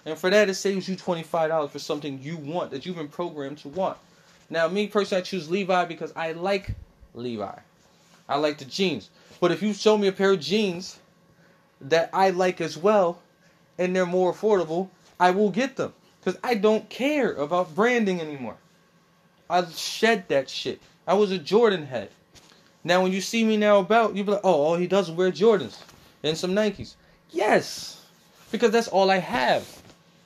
And for that, it saves you $25 for something you want that you've been programmed to want. Now, me personally, I choose Levi because I like Levi. I like the jeans. But if you show me a pair of jeans that I like as well and they're more affordable, I will get them. Because I don't care about branding anymore. I shed that shit. I was a Jordan head. Now, when you see me now about, you be like, oh, all he does is wear Jordans and some Nikes. Yes, because that's all I have.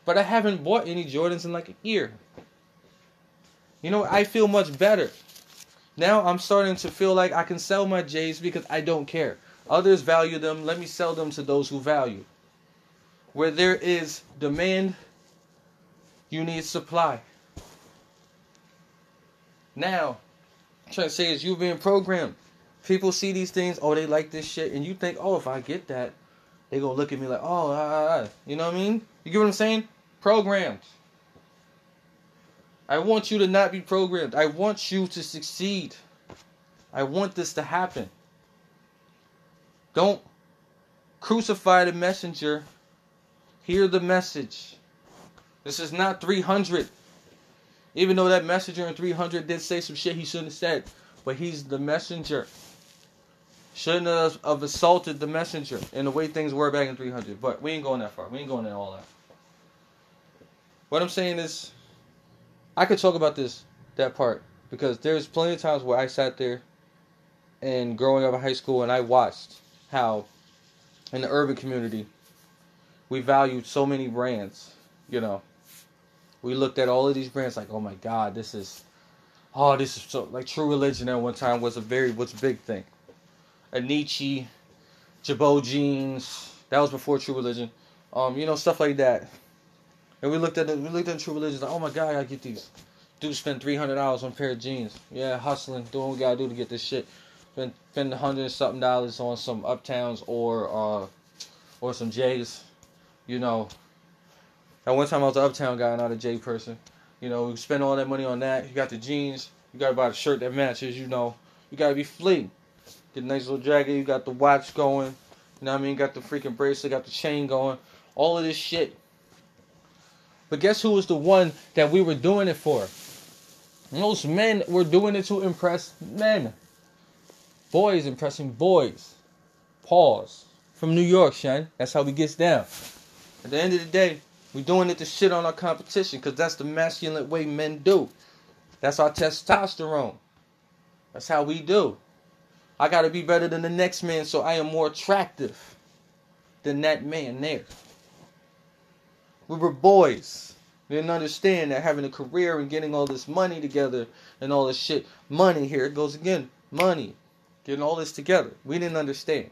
But I haven't bought any Jordans in like a year. You know, I feel much better. Now I'm starting to feel like I can sell my J's because I don't care. Others value them. Let me sell them to those who value. Where there is demand, you need supply. Now, I'm trying to say is you being programmed. People see these things, oh, they like this shit, and you think, oh, if I get that, they gonna look at me like, oh, ah, ah, ah. you know what I mean? You get what I'm saying? Programmed. I want you to not be programmed. I want you to succeed. I want this to happen. Don't crucify the messenger. Hear the message. This is not 300. Even though that messenger in 300 did say some shit he shouldn't have said, but he's the messenger. Shouldn't have, have assaulted the messenger in the way things were back in 300. But we ain't going that far. We ain't going in all that. What I'm saying is, I could talk about this, that part, because there's plenty of times where I sat there and growing up in high school and I watched how in the urban community we valued so many brands, you know. We looked at all of these brands like, oh my god, this is oh this is so like true religion at one time was a very was a big thing. Anichi, Girbaud jeans, that was before true religion. Um, you know, stuff like that. And we looked at it, we looked at true religion like, oh my god, I get these. Dude spend three hundred dollars on a pair of jeans. Yeah, hustling, doing what we gotta do to get this shit. Spend spend hundred something dollars on some uptowns or uh or some J's. You know. At one time I was an uptown guy, not a J person. You know, we spend all that money on that. You got the jeans, you gotta buy the shirt that matches, you know. You gotta be fleet. Nice little jacket, you got the watch going, you know what I mean? Got the freaking bracelet, got the chain going. All of this shit but guess who was the one that we were doing it for? Most men were doing it to impress men. Boys impressing boys. Pause. From New York, Shen. That's how we gets down. At the end of the day, we doing it to shit on our competition because that's the masculine way men do. That's our testosterone. That's how we do. I got to be better than the next man so I am more attractive than that man there. We were boys. We didn't understand that having a career and getting all this money together and all this shit. Money, here it goes again. Money. Getting all this together. We didn't understand.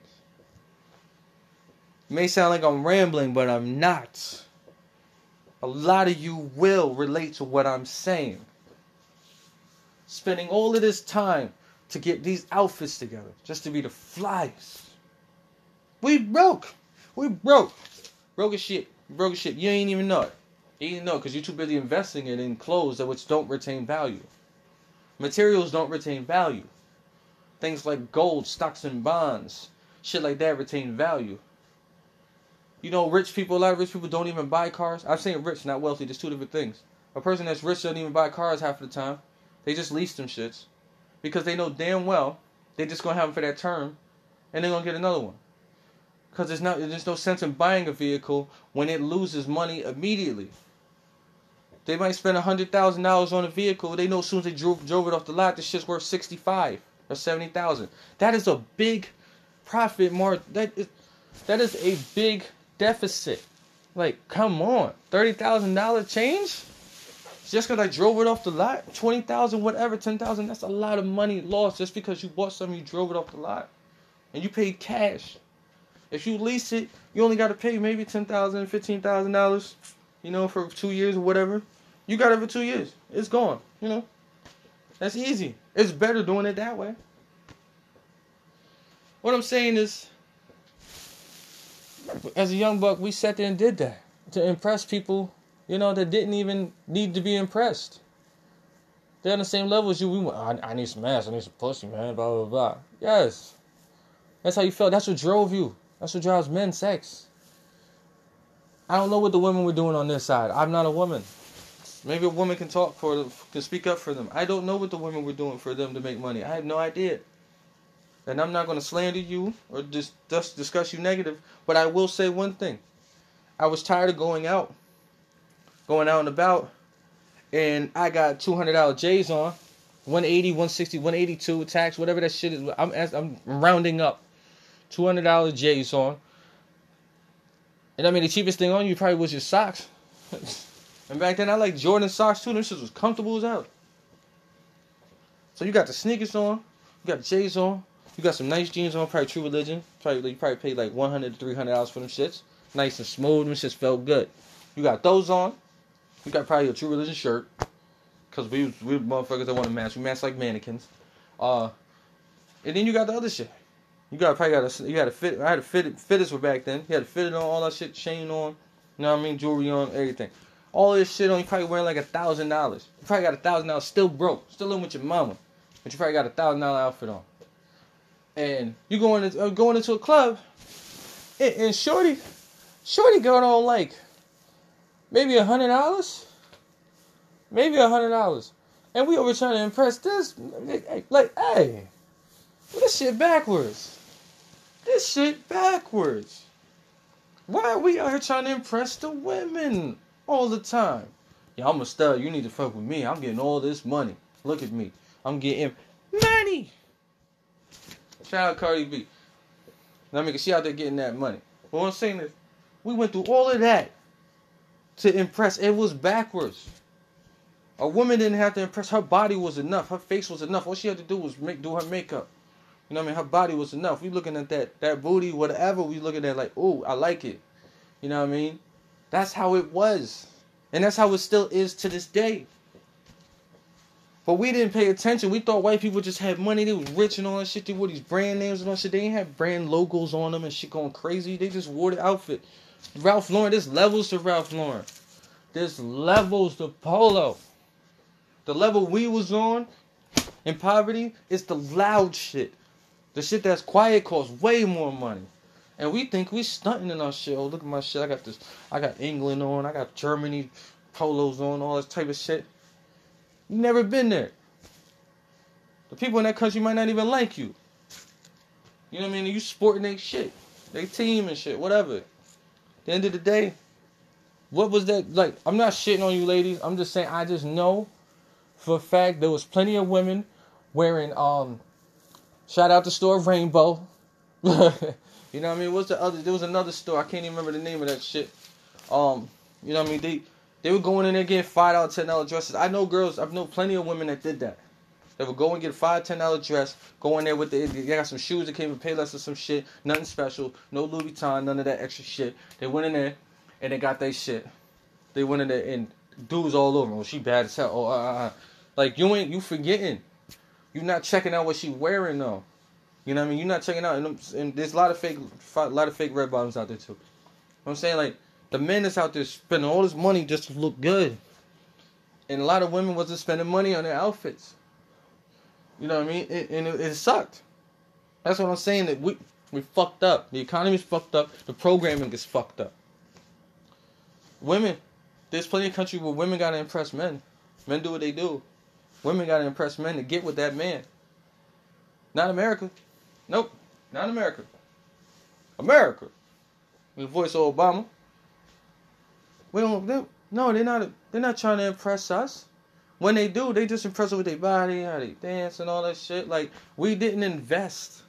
It may sound like I'm rambling, but I'm not. A lot of you will relate to what I'm saying. Spending all of this time to get these outfits together just to be the flyest. We broke. We broke. Broke as shit broke shit. You ain't even know it. You didn't know because you're too busy investing it in clothes that which don't retain value. Materials don't retain value. Things like gold, stocks, and bonds, shit like that retain value. You know, rich people, a lot of rich people don't even buy cars. I'm saying rich, not wealthy. There's two different things. A person that's rich doesn't even buy cars half of the time. They just lease them shits because they know damn well they're just gonna have them for that term, and they're gonna get another one because there's not there's no sense in buying a vehicle when it loses money immediately. They might spend hundred thousand dollars on a vehicle. They know as soon as they drove drove it off the lot, the shit's worth sixty five or seventy thousand. That is a big profit mark. That is that is a big deficit. Like, come on, thirty thousand dollar change. Just because I drove it off the lot, twenty thousand, whatever, ten thousand. That's a lot of money lost just because you bought something, you drove it off the lot, and you paid cash. If you lease it, you only got to pay maybe ten thousand, fifteen thousand dollars, you know, for two years or whatever. You got it for two years. It's gone. You know, that's easy. It's better doing it that way. What I'm saying is, as a young buck, we sat there and did that to impress people, you know, that didn't even need to be impressed. They're on the same level as you. We went, I, I need some ass. I need some pussy, man. Blah blah blah. Yes, that's how you felt. That's what drove you. That's what drives men sex. I don't know what the women were doing on this side. I'm not a woman. Maybe a woman can talk for them, can speak up for them. I don't know what the women were doing for them to make money. I have no idea. And I'm not going to slander you or just, discuss you negative, but I will say one thing. I was tired of going out, going out and about, and I got $200 J's on, 180, 160, 182 tax, whatever that shit is. I'm I'm rounding up. Two hundred dollar J's on. And I mean the cheapest thing on you probably was your socks. and back then I like Jordan socks too. Them shits was comfortable as hell. So you got the sneakers on, you got the J's on, you got some nice jeans on, probably True Religion. Probably you probably paid like one hundred to three hundred dollars for them shits. Nice and smooth, them shits felt good. You got those on. You got probably a True Religion shirt. Cause we we motherfuckers that want to match. We match like mannequins. Uh, and then you got the other shit. You got probably got a you got a fit. I had a fit fitters were back then. You had a fitted on all that shit, chain on. You know what I mean? Jewelry on, everything. All this shit on. You probably wearing like a thousand dollars. You probably got a thousand dollars still broke, still living with your mama, but you probably got a thousand dollar outfit on. And you going into uh, going into a club, and, and shorty, shorty going on like maybe a hundred dollars, maybe a hundred dollars, and we over trying to impress this. Like, hey, this shit backwards. This shit backwards. Why are we out here trying to impress the women all the time? Yeah, I'm a stud. You need to fuck with me. I'm getting all this money. Look at me. I'm getting money. Shout out Cardi B. Now, make she out there getting that money. But what I'm saying is, we went through all of that to impress. It was backwards. A woman didn't have to impress. Her body was enough. Her face was enough. All she had to do was make do her makeup. You know what I mean? Her body was enough. We looking at that that booty, whatever. We looking at like, oh, I like it. You know what I mean? That's how it was, and that's how it still is to this day. But we didn't pay attention. We thought white people just had money. They was rich and all that shit. They wore these brand names and all shit. They didn't have brand logos on them and shit going crazy. They just wore the outfit. Ralph Lauren, there's levels to Ralph Lauren. There's levels to Polo. The level we was on in poverty is the loud shit. The shit that's quiet costs way more money. And we think we stunting in our shit. Oh, look at my shit. I got this. I got England on. I got Germany polos on. All this type of shit. You never been there. The people in that country might not even like you. You know what I mean? You sporting their shit, they team and shit, whatever. The end of the day, what was that like? I'm not shitting on you, ladies. I'm just saying I just know for a fact there was plenty of women wearing um Shout out the store Rainbow. you know what I mean? What's the other? There was another store. I can't even remember the name of that shit. Um, you know what I mean? They they were going in there getting five dollar, ten dollar dresses. I know girls. I've known plenty of women that did that. They would go and get a five, ten dollar dress, go in there with the they got some shoes that came with Payless or some shit, nothing special, no Louis Vuitton, none of that extra shit. They went in there and they got their shit. They went in there and dudes all over. Well, she bad as hell. Oh, uh, uh, uh. like you ain't you forgetting. You're not checking out what she wearing though. You know what I mean? You're not checking out, and, and there's a lot of fake, a lot of fake red bottoms out there too. You know I'm saying like the men that's out there spending all this money just to look good, and a lot of women wasn't spending money on their outfits. You know what I mean? It, and it, it sucked. That's what I'm saying. That we we fucked up. The economy's fucked up. The programming is fucked up. Women, there's plenty of countries where women gotta impress men. Men do what they do. Women gotta impress men to get with that man. Not America. Nope. Not America. America. The voice of Obama. We don't. They, no, they're not. They're not trying to impress us. When they do, they just impress with their body, how they dance, and all that shit. Like we didn't invest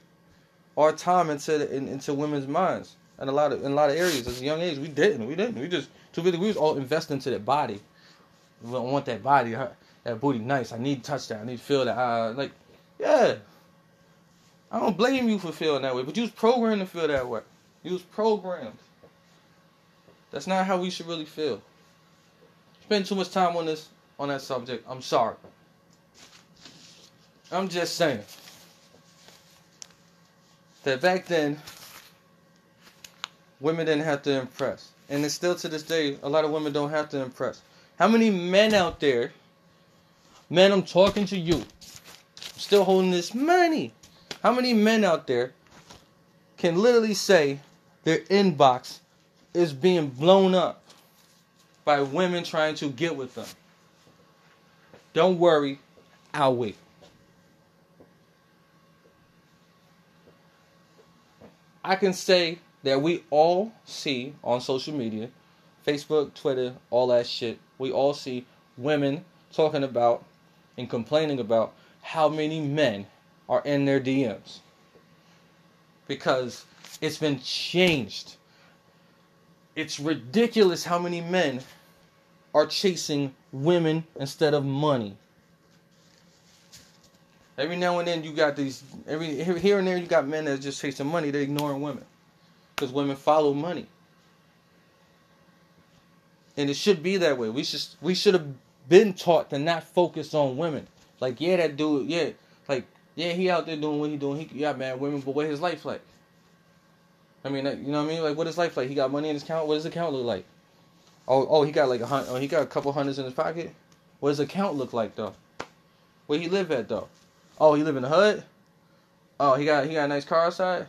our time into the, in, into women's minds, and a lot of in a lot of areas as a young age. We didn't. We didn't. We just too busy. We was all investing into their body. We don't want that body. That booty nice. I need touch that. I need to feel that. Uh, like, yeah. I don't blame you for feeling that way, but you was programmed to feel that way. You was programmed. That's not how we should really feel. Spend too much time on this on that subject. I'm sorry. I'm just saying that back then women didn't have to impress. And it's still to this day, a lot of women don't have to impress. How many men out there Man, I'm talking to you. I'm still holding this money. How many men out there can literally say their inbox is being blown up by women trying to get with them? Don't worry, I'll wait. I can say that we all see on social media, Facebook, Twitter, all that shit, we all see women talking about and complaining about how many men are in their DMs. Because it's been changed. It's ridiculous how many men are chasing women instead of money. Every now and then you got these every here and there you got men that just chasing money, they're ignoring women. Because women follow money. And it should be that way. We should we should have been taught to not focus on women. Like, yeah, that dude, yeah, like, yeah, he out there doing what he doing. He got mad women, but what his life like? I mean, you know what I mean? Like, what is life like? He got money in his account. What does his account look like? Oh, oh, he got like a hundred. Oh, he got a couple hundreds in his pocket. What does account look like though? Where he live at though? Oh, he live in the hood. Oh, he got he got a nice car outside.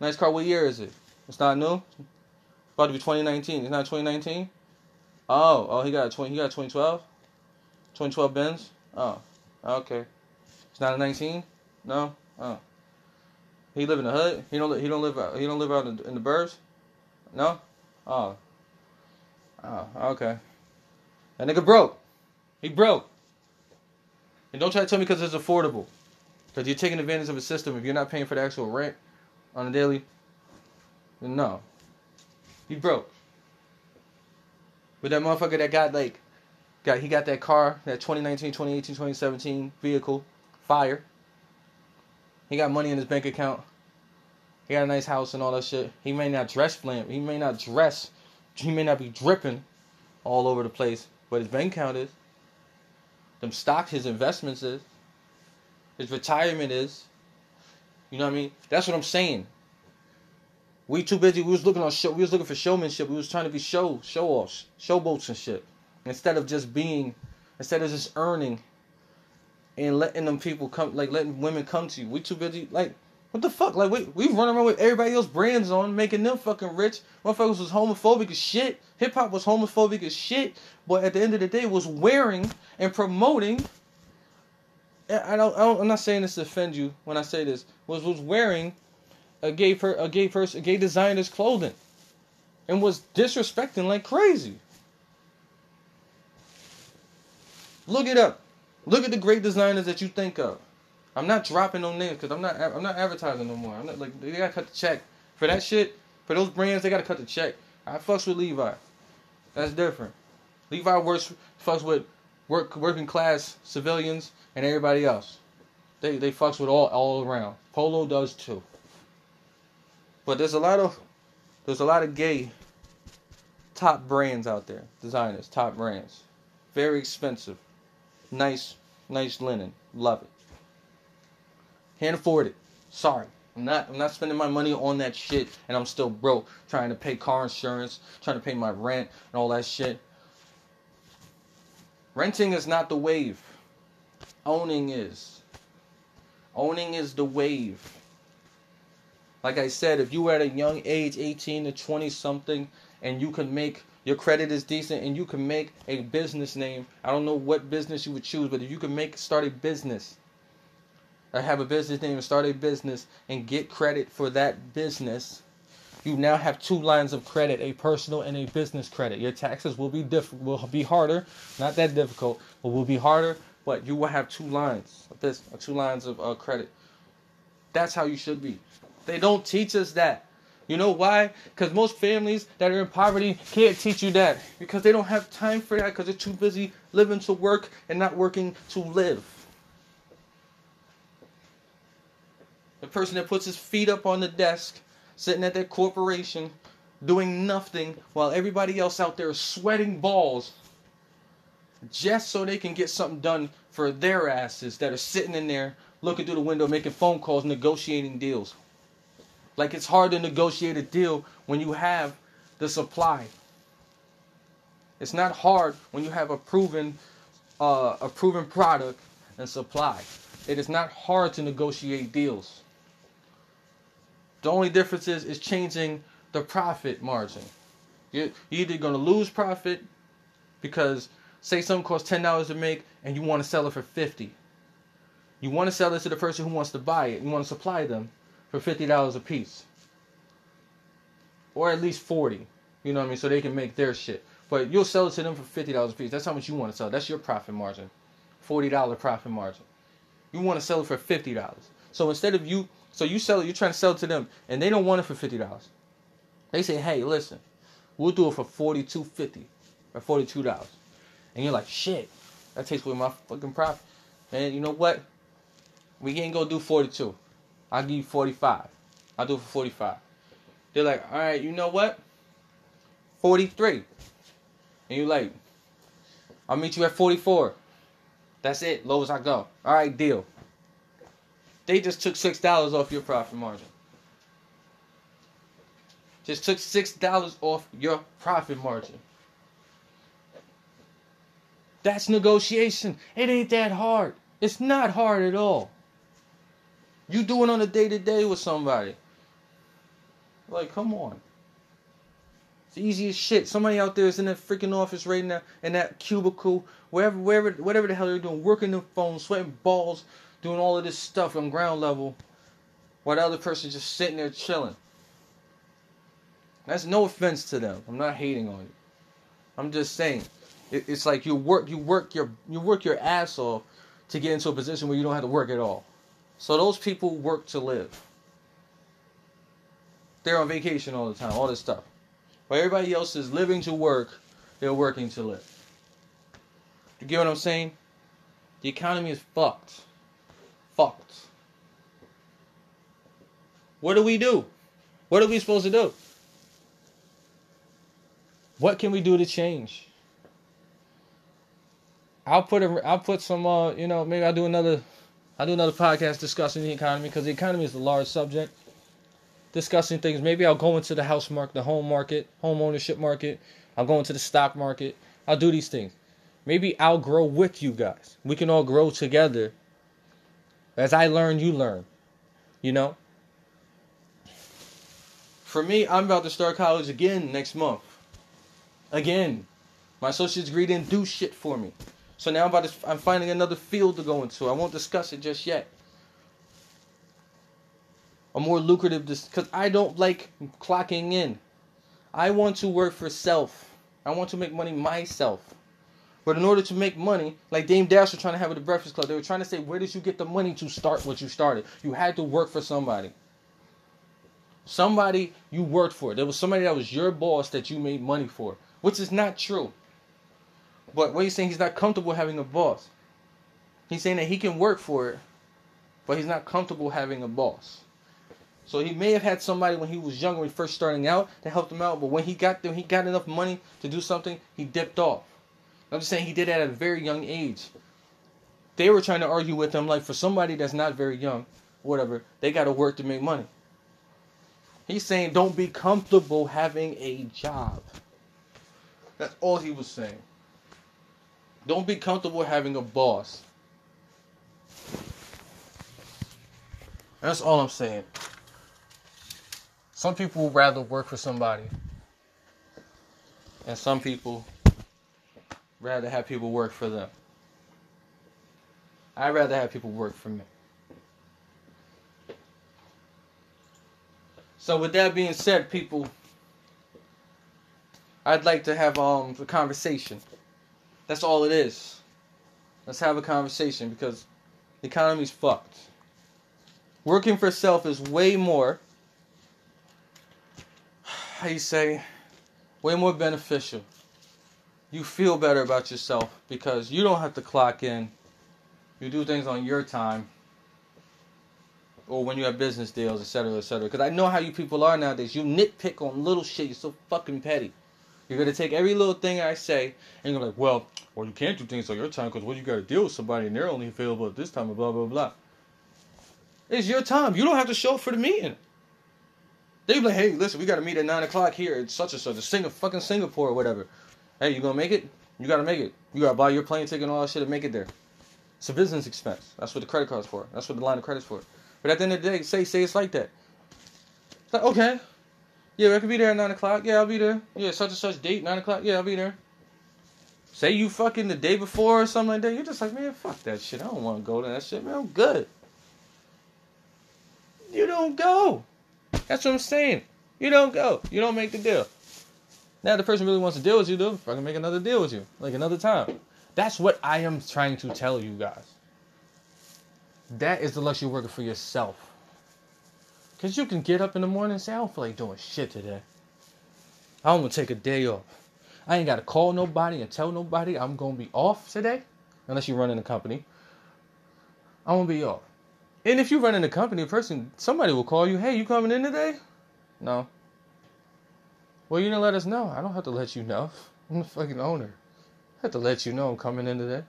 Nice car. What year is it? It's not new. About to be 2019. It's not 2019. Oh, oh, he got 20. He got 2012. 2012 Benz. Oh, okay. It's not a 19. No. Oh. He live in the hood. He don't. He don't live. Out, he don't live out in, in the burbs. No. Oh. Oh. Okay. That nigga broke. He broke. And don't try to tell me because it's affordable. Because you're taking advantage of a system. If you're not paying for the actual rent on a daily, no. He broke. But that motherfucker that got like, got he got that car, that 2019, 2018, 2017 vehicle, fire. He got money in his bank account. He got a nice house and all that shit. He may not dress flam. He may not dress. He may not be dripping all over the place, but his bank account is. Them stocks, his investments is. His retirement is. You know what I mean? That's what I'm saying. We too busy. We was looking on show. We was looking for showmanship. We was trying to be show show offs, showboats and shit. Instead of just being, instead of just earning, and letting them people come, like letting women come to you. We too busy. Like what the fuck? Like we we run around with everybody else brands on, making them fucking rich. Motherfuckers was homophobic as shit. Hip hop was homophobic as shit. But at the end of the day, was wearing and promoting. I don't, I don't. I'm not saying this to offend you when I say this. Was was wearing a gay per, a gay person, a gay designer's clothing, and was disrespecting like crazy. Look it up. Look at the great designers that you think of. I'm not dropping no names because I'm not I'm not advertising no more. I'm not like they gotta cut the check for that shit. For those brands, they gotta cut the check. I fucks with Levi. That's different. Levi works fucks with work working class civilians and everybody else. They they fucks with all all around. Polo does too. But there's a lot of there's a lot of gay top brands out there, designers, top brands. Very expensive. Nice, nice linen. Love it. Can't afford it. Sorry. I'm not I'm not spending my money on that shit and I'm still broke trying to pay car insurance, trying to pay my rent and all that shit. Renting is not the wave. Owning is. Owning is the wave. Like I said, if you were at a young age, 18 to 20 something, and you can make your credit is decent and you can make a business name. I don't know what business you would choose, but if you can make start a business, or have a business name and start a business and get credit for that business, you now have two lines of credit, a personal and a business credit. Your taxes will be diff- will be harder, not that difficult, but will be harder, but you will have two lines of this, two lines of uh, credit. That's how you should be. They don't teach us that. You know why? Because most families that are in poverty can't teach you that because they don't have time for that because they're too busy living to work and not working to live. The person that puts his feet up on the desk, sitting at their corporation, doing nothing while everybody else out there is sweating balls just so they can get something done for their asses that are sitting in there looking through the window, making phone calls, negotiating deals. Like it's hard to negotiate a deal when you have the supply. It's not hard when you have a proven uh, a proven product and supply. It is not hard to negotiate deals. The only difference is is changing the profit margin. You're either to lose profit because say something costs ten dollars to make and you want to sell it for fifty. You want to sell it to the person who wants to buy it. You want to supply them for fifty dollars a piece, or at least forty. You know what I mean? So they can make their shit. But you'll sell it to them for fifty dollars a piece. That's how much you want to sell. That's your profit margin, forty dollar profit margin. You want to sell it for fifty dollars. So instead of you, so you sell it, you're trying to sell it to them, and they don't want it for fifty dollars. They say, hey, listen, we'll do it for forty two fifty. at forty two dollars, and you're like, shit, that takes away my fucking profit. And you know what? We ain't gonna do forty two. I'll give you forty five. I'll do it for forty five. They're like, all right, you know what? Forty three, and you're like, I'll meet you at forty four. That's it, low as I go. All right, deal. They just took six dollars off your profit margin. Just took six dollars off your profit margin. That's negotiation. It ain't that hard. It's not hard at all. You do it on a day to day with somebody. Like, come on. It's easy as shit. Somebody out there is in that freaking office right now, in that cubicle, wherever, wherever, whatever the hell they're doing, working the phone, sweating balls, doing all of this stuff on ground level, while the other person's just sitting there chilling. That's no offense to them. I'm not hating on you. I'm just saying, it, it's like you work, you work your, you work your ass off to get into a position where you don't have to work at all. So those people work to live. They're on vacation all the time, all this stuff. While everybody else is living to work, they're working to live. You get what I'm saying? The economy is fucked. Fucked. What do we do? What are we supposed to do? What can we do to change? I'll put a, I'll put some uh you know maybe I'll do another I'll do another podcast discussing the economy because the economy is a large subject. Discussing things. Maybe I'll go into the house market, the home market, home ownership market. I'll go into the stock market. I'll do these things. Maybe I'll grow with you guys. We can all grow together. As I learn, you learn. You know? For me, I'm about to start college again next month. Again. My associate's degree didn't do shit for me. So now I'm about to, I'm finding another field to go into. I won't discuss it just yet. A more lucrative, because I don't like clocking in. I want to work for self. I want to make money myself. But in order to make money, like Dame Dash was trying to have at the Breakfast Club, they were trying to say, where did you get the money to start what you started? You had to work for somebody. Somebody you worked for. There was somebody that was your boss that you made money for, which is not true. But what he's saying, he's not comfortable having a boss. He's saying that he can work for it, but he's not comfortable having a boss. So he may have had somebody when he was younger, when he first starting out, to help him out. But when he got there, he got enough money to do something, he dipped off. I'm just saying he did that at a very young age. They were trying to argue with him, like for somebody that's not very young, whatever, they got to work to make money. He's saying don't be comfortable having a job. That's all he was saying. Don't be comfortable having a boss. That's all I'm saying. Some people would rather work for somebody. And some people rather have people work for them. I'd rather have people work for me. So with that being said, people, I'd like to have um a conversation. That's all it is. Let's have a conversation because the economy's fucked. Working for self is way more how you say way more beneficial. You feel better about yourself because you don't have to clock in. You do things on your time. Or when you have business deals, etc., etc. Because I know how you people are nowadays. You nitpick on little shit. You're so fucking petty. You're gonna take every little thing I say and you're like, well, well, you can't do things on your time because what you got to deal with somebody and they're only available at this time, and blah blah blah. It's your time. You don't have to show up for the meeting. They be like, hey, listen, we got to meet at nine o'clock here at such and such, a Sing- fucking Singapore or whatever. Hey, you gonna make it? You gotta make it. You gotta buy your plane ticket and all that shit to make it there. It's a business expense. That's what the credit card's for. That's what the line of credit's for. But at the end of the day, say say it's like that. It's like, okay, yeah, I could be there at nine o'clock. Yeah, I'll be there. Yeah, such and such date, nine o'clock. Yeah, I'll be there. Say you fucking the day before or something like that. You're just like, man, fuck that shit. I don't want to go to that shit, man. I'm good. You don't go. That's what I'm saying. You don't go. You don't make the deal. Now the person really wants to deal with you, though. Fucking make another deal with you, like another time. That's what I am trying to tell you guys. That is the luxury working for yourself. Cause you can get up in the morning and say, I don't feel like doing shit today. I'm gonna take a day off. I ain't gotta call nobody and tell nobody I'm gonna be off today, unless you run in the company. I'm gonna be off. And if you run in the company, a person, somebody will call you, hey, you coming in today? No. Well, you didn't let us know. I don't have to let you know. I'm the fucking owner. I have to let you know I'm coming in today.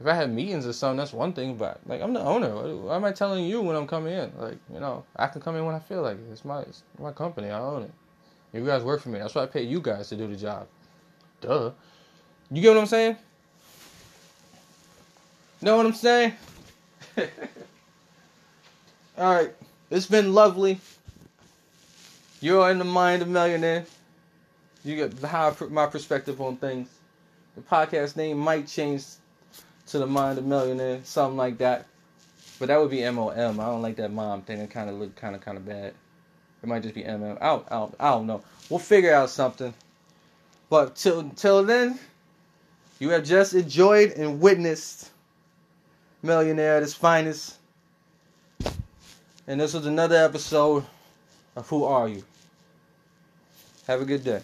If I had meetings or something, that's one thing. But like, I'm the owner. Why am I telling you when I'm coming in? Like, you know, I can come in when I feel like it. It's my it's my company. I own it. You guys work for me. That's why I pay you guys to do the job. Duh. You get what I'm saying? Know what I'm saying? All right. It's been lovely. You're in the mind of millionaire. You get how my perspective on things. The podcast name might change to the mind of millionaire, something like that. But that would be M O M. I don't like that mom thing. It kind of look kind of kind of bad. It might just be M I I don't know. We'll figure out something. But till till then, you have just enjoyed and witnessed Millionaire at his finest. And this was another episode of Who Are You? Have a good day.